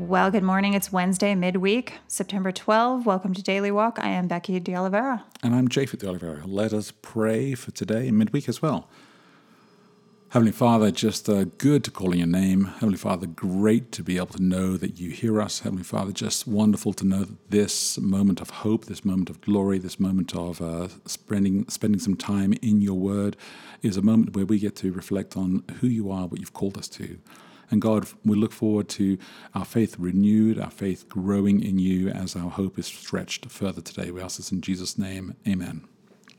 Well, good morning. It's Wednesday, midweek, September 12. Welcome to Daily Walk. I am Becky De Oliveira. And I'm Japhet De Oliveira. Let us pray for today, and midweek as well. Heavenly Father, just uh, good to call in your name. Heavenly Father, great to be able to know that you hear us. Heavenly Father, just wonderful to know that this moment of hope, this moment of glory, this moment of uh, spending spending some time in your Word, is a moment where we get to reflect on who you are, what you've called us to. And God, we look forward to our faith renewed, our faith growing in you as our hope is stretched further today. We ask this in Jesus' name. Amen.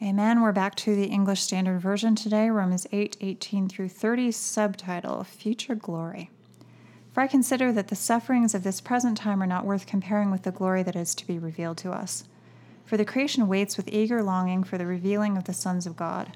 Amen. We're back to the English Standard Version today, Romans 8 18 through 30, subtitle Future Glory. For I consider that the sufferings of this present time are not worth comparing with the glory that is to be revealed to us. For the creation waits with eager longing for the revealing of the sons of God.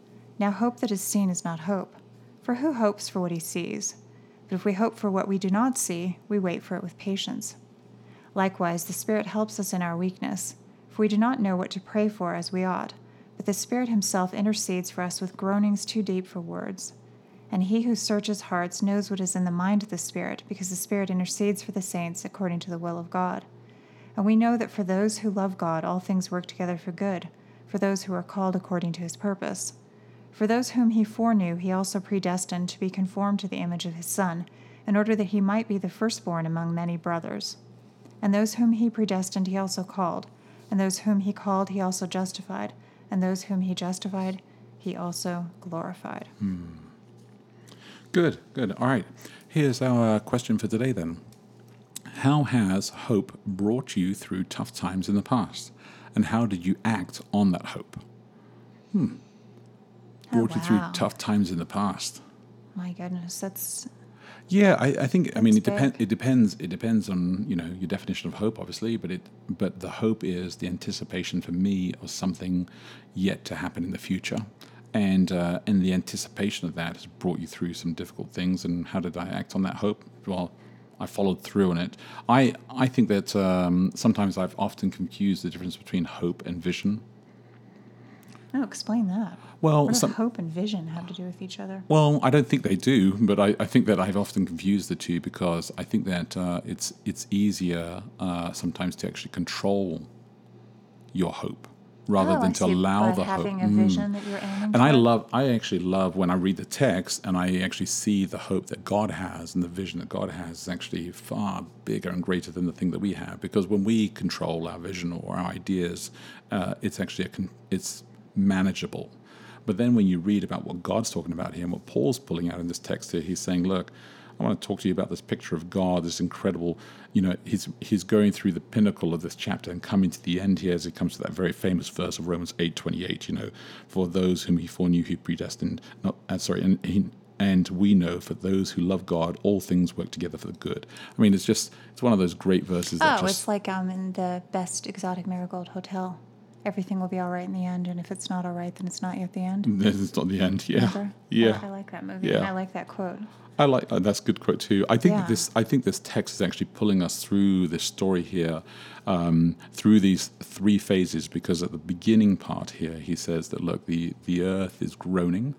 Now, hope that is seen is not hope. For who hopes for what he sees? But if we hope for what we do not see, we wait for it with patience. Likewise, the Spirit helps us in our weakness, for we do not know what to pray for as we ought but the Spirit Himself intercedes for us with groanings too deep for words. And He who searches hearts knows what is in the mind of the Spirit, because the Spirit intercedes for the saints according to the will of God. And we know that for those who love God, all things work together for good, for those who are called according to His purpose. For those whom He foreknew, He also predestined to be conformed to the image of His Son, in order that He might be the firstborn among many brothers. And those whom He predestined, He also called, and those whom He called, He also justified and those whom he justified, he also glorified. Hmm. Good, good. All right. Here's our question for today then. How has hope brought you through tough times in the past? And how did you act on that hope? Hmm. Oh, Brought wow. you through tough times in the past. My goodness, that's Yeah, I, I think. I mean, it depends. It depends. It depends on you know your definition of hope, obviously. But it. But the hope is the anticipation for me of something yet to happen in the future, and uh, and the anticipation of that has brought you through some difficult things. And how did I act on that hope? Well, I followed through on it. I I think that um, sometimes I've often confused the difference between hope and vision. No. Explain that. Well, what some, hope and vision have to do with each other? Well, I don't think they do, but I, I think that I've often confused the two because I think that uh, it's it's easier uh, sometimes to actually control your hope rather oh, than I to allow the having hope. a Mm. vision that you're aiming And I love, I actually love when I read the text and I actually see the hope that God has and the vision that God has is actually far bigger and greater than the thing that we have. Because when we control our vision or our ideas, uh, it's actually a con- it's manageable. But then when you read about what God's talking about here and what Paul's pulling out in this text here, he's saying, look, I want to talk to you about this picture of God, this incredible, you know, he's he's going through the pinnacle of this chapter and coming to the end here as it comes to that very famous verse of Romans eight twenty eight. You know, for those whom he foreknew, he predestined. Not uh, sorry, and he, and we know for those who love God, all things work together for the good. I mean, it's just it's one of those great verses. that Oh, just, it's like um in the best exotic marigold hotel. Everything will be all right in the end, and if it's not all right, then it's not yet the end. it's not the end. Yeah, Remember? yeah. I, I like that movie. Yeah. and I like that quote. I like uh, that's a good quote too. I think Yeah. this I think this text is actually pulling us through this story here, um, through these three phases. Because at the beginning part here, he says that look, the the earth is groaning,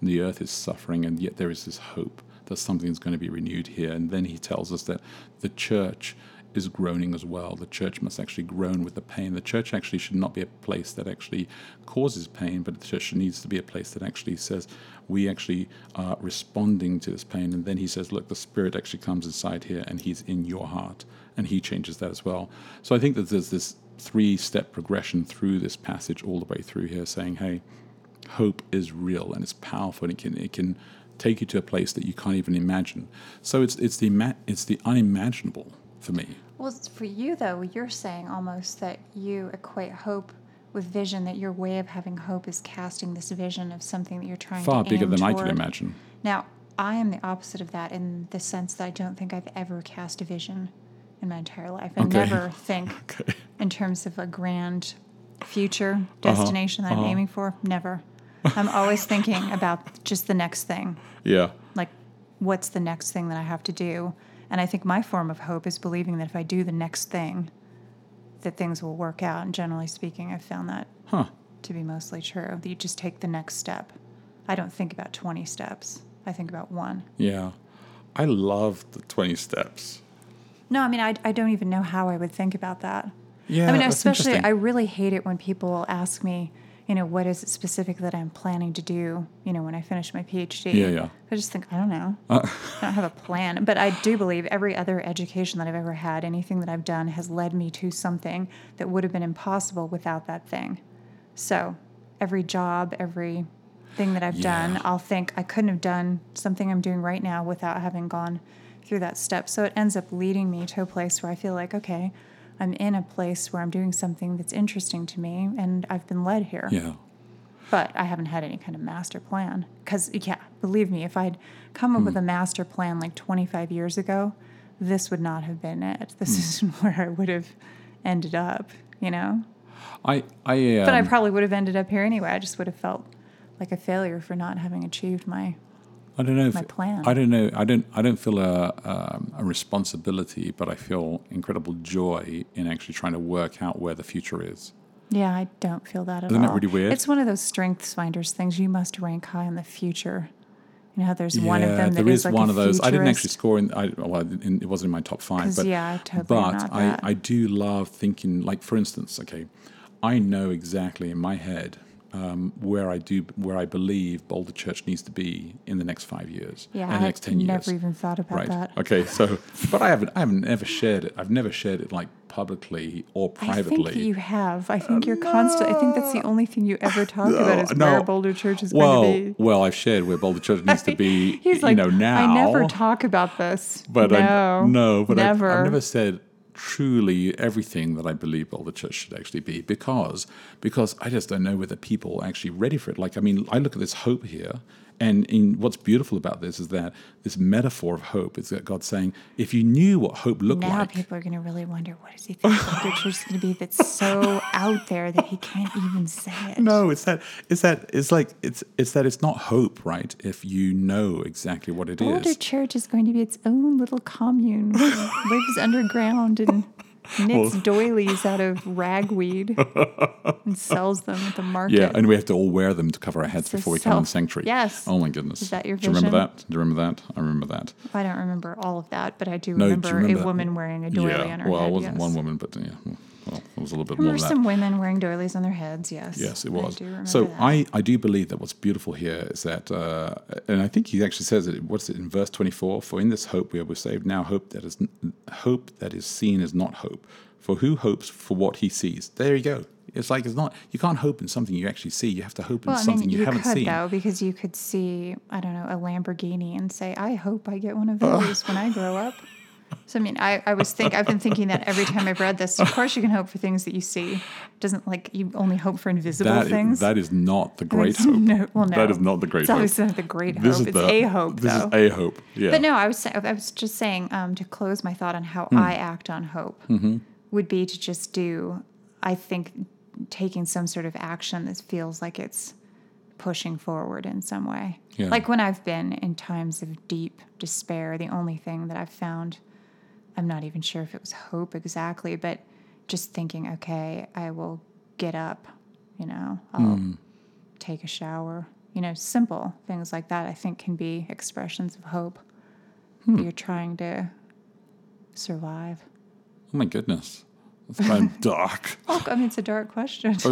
and the earth is suffering, and yet there is this hope that something is going to be renewed here. And then he tells us that the church is groaning as well. The church must actually groan with the pain. The church actually should not be a place that actually causes pain, but the church needs to be a place that actually says, we actually are responding to this pain. And then he says, look, the Spirit actually comes inside here and he's in your heart. And he changes that as well. So I think that there's this three step progression through this passage all the way through here saying, hey, hope is real and it's powerful and it can, it can take you to a place that you can't even imagine. So it's, it's, the, it's the unimaginable for me. Well, for you, though, you're saying almost that you equate hope with vision, that your way of having hope is casting this vision of something that you're trying Far to bigger than toward. I could imagine. Now, I am the opposite of that in the sense that I don't think I've ever cast a vision in my entire life. I Okay. never think Okay. in terms of a grand future Uh-huh. destination that I'm aiming for. Never. I'm always thinking about just the next thing. Yeah. Like, what's the next thing that I have to do? And I think my form of hope is believing that if I do the next thing, that things will work out. And generally speaking, I've found that Huh. to be mostly true. That you just take the next step. I don't think about 20 steps. I think about one. Yeah. I love the 20 steps. No, I mean, I, I don't even know how I would think about that. Yeah. I mean, especially. I really hate it when people ask me, you know, what is it specific that I'm planning to do, you know, when I finish my PhD. Yeah, yeah. I just think, I don't know. Uh, I don't have a plan. But I do believe every other education that I've ever had, anything that I've done, has led me to something that would have been impossible without that thing. So every job, every thing that I've done, I'll think I couldn't have done something I'm doing right now without having gone through that step. So it ends up leading me to a place where I feel like, okay, I'm in a place where I'm doing something that's interesting to me and I've been led here yeah. but I haven't had any kind of master plan. Because, yeah, believe me, if I'd come up with a master plan like 25 years ago, this would not have been it. This isn't where I would have ended up, you know? I, I, um, But I probably would have ended up here anyway. I just would have felt like a failure for not having achieved my. I don't know. If, my plan. I don't know. I don't. I don't feel a, um, a responsibility, but I feel incredible joy in actually trying to work out where the future is. Yeah, I don't feel that at Isn't all. really weird? It's one of those strengths finders things. You must rank high in the future. You know how there's one of Yeah, them that there is is like one of those. I didn't actually score in. I, well, in, it wasn't in my top five, But yeah, totally but not I, that. I do love thinking. Like for instance, okay, I know exactly in my head um, where I do where I believe Boulder Church needs to be in the next five years. Yeah, and the next ten I've years. never even thought about right. that. Okay. So, but I haven't. I haven't ever shared it. I've never shared it like publicly or privately. I think you have. I think you're constant. I think that's the only thing you ever talk about is no. where Boulder Church is well, going to be. well, I've shared where Boulder Church needs to be. He's like, you know, now. I never talk about this. But no, I, no, but I've. I've never said truly everything that I believe Boulder Church should actually be because because I just don't know whether people are actually ready for it. Like I mean, I look at this hope here, and in what's beautiful about this is that this metaphor of hope is that God's saying, if you knew what hope looked now like, Now people are going to really wonder what does he think Boulder Church is going to be that's so out there that he can't even say it. no, it's that it's that it's like it's it's that it's not hope, right? If you know exactly what it is. Boulder Church is going to be its own little commune, lives underground and knits doilies out of ragweed and sells them at the market. Yeah, and we have to all wear them to cover our heads It's before we come in self- sanctuary. Yes. Oh my goodness. Is that your vision? Do you remember that? Do you remember that? I remember that. I don't remember all of that, but I do No, do remember, remember a that? woman wearing a doily yeah. on her well, head. Well, it wasn't yes. one woman, but yeah, well, it was a little bit I more remember that. some women wearing doilies on their heads. Yes. Yes, it I was. do So that. I, I do believe that what's beautiful here is that, uh, and I think he actually says it. What's it in verse twenty four? For in this hope we are saved. Now hope that is hope that is seen is not hope. For who hopes for what he sees? There you go. It's like it's not. You can't hope in something you actually see. You have to hope in Well, I something mean, you, you, haven't could seen. though, because you could see, I don't know, a Lamborghini and say, "I hope I get one of those when I grow up." So I mean, I, I was think I've been thinking that every time I've read this. Of course, you can hope for things that you see. Doesn't like you only hope for invisible That is, things. that is not the great hope. no- well, no. That is not the great it's hope. obviously not the great hope. This is it's the, a hope, This though. is a hope. Yeah. But no, I was I was just saying um, to close my thought on how Hmm. I act on hope Mm-hmm. would be to just do. I think taking some sort of action that feels like it's pushing forward in some way. Yeah. Like when I've been in times of deep despair, the only thing that I've found, I'm not even sure if it was hope exactly, but just thinking, okay, I will get up, you know, I'll Hmm. take a shower. You know, simple things like that I think can be expressions of hope. Hmm. You're trying to survive. Oh my goodness. That's kind of dark. Oh, I mean, it's a dark question.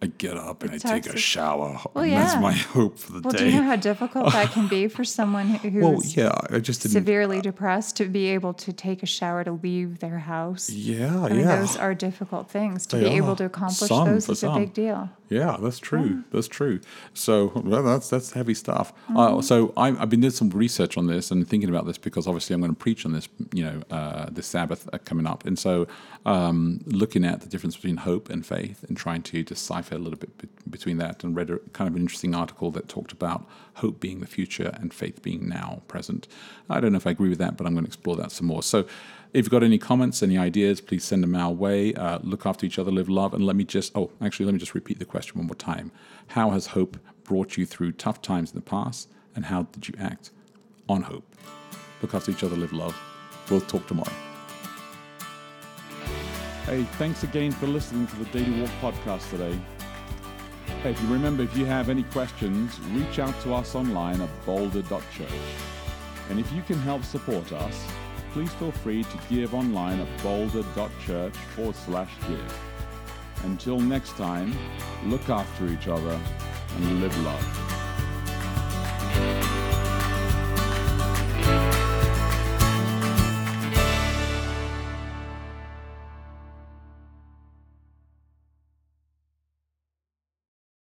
I get up and It's I take a shower. Well, and That's my hope for the Well, day. do you know how difficult that can be for someone who's well, yeah, I just severely uh, depressed to be able to take a shower to leave their house? Yeah, I mean, yeah. those are difficult things. To They be able to accomplish Some those is a big deal. Yeah, that's true. That's true. So well, that's that's heavy stuff. Mm-hmm. Uh, so I, I've been doing some research on this and thinking about this because obviously I'm going to preach on this, you know, uh, this Sabbath uh, coming up, and so um, looking at the difference between hope and faith and trying to decipher a little bit be- between that, and read a kind of an interesting article that talked about hope being the future and faith being now present. I don't know if I agree with that, but I'm going to explore that some more. So. If you've got any comments, any ideas, please send them our way. Uh, look after each other, live love, and let me just, oh, actually, let me just repeat the question one more time. How has hope brought you through tough times in the past, and how did you act on hope? Look after each other, live love. We'll talk tomorrow. Hey, thanks again for listening to the Daily Walk podcast today. Hey, if you remember, if you have any questions, reach out to us online at boulder.church. And if you can help support us, please feel free to give online at boulder.church forward slash give. Until next time, look after each other and live love.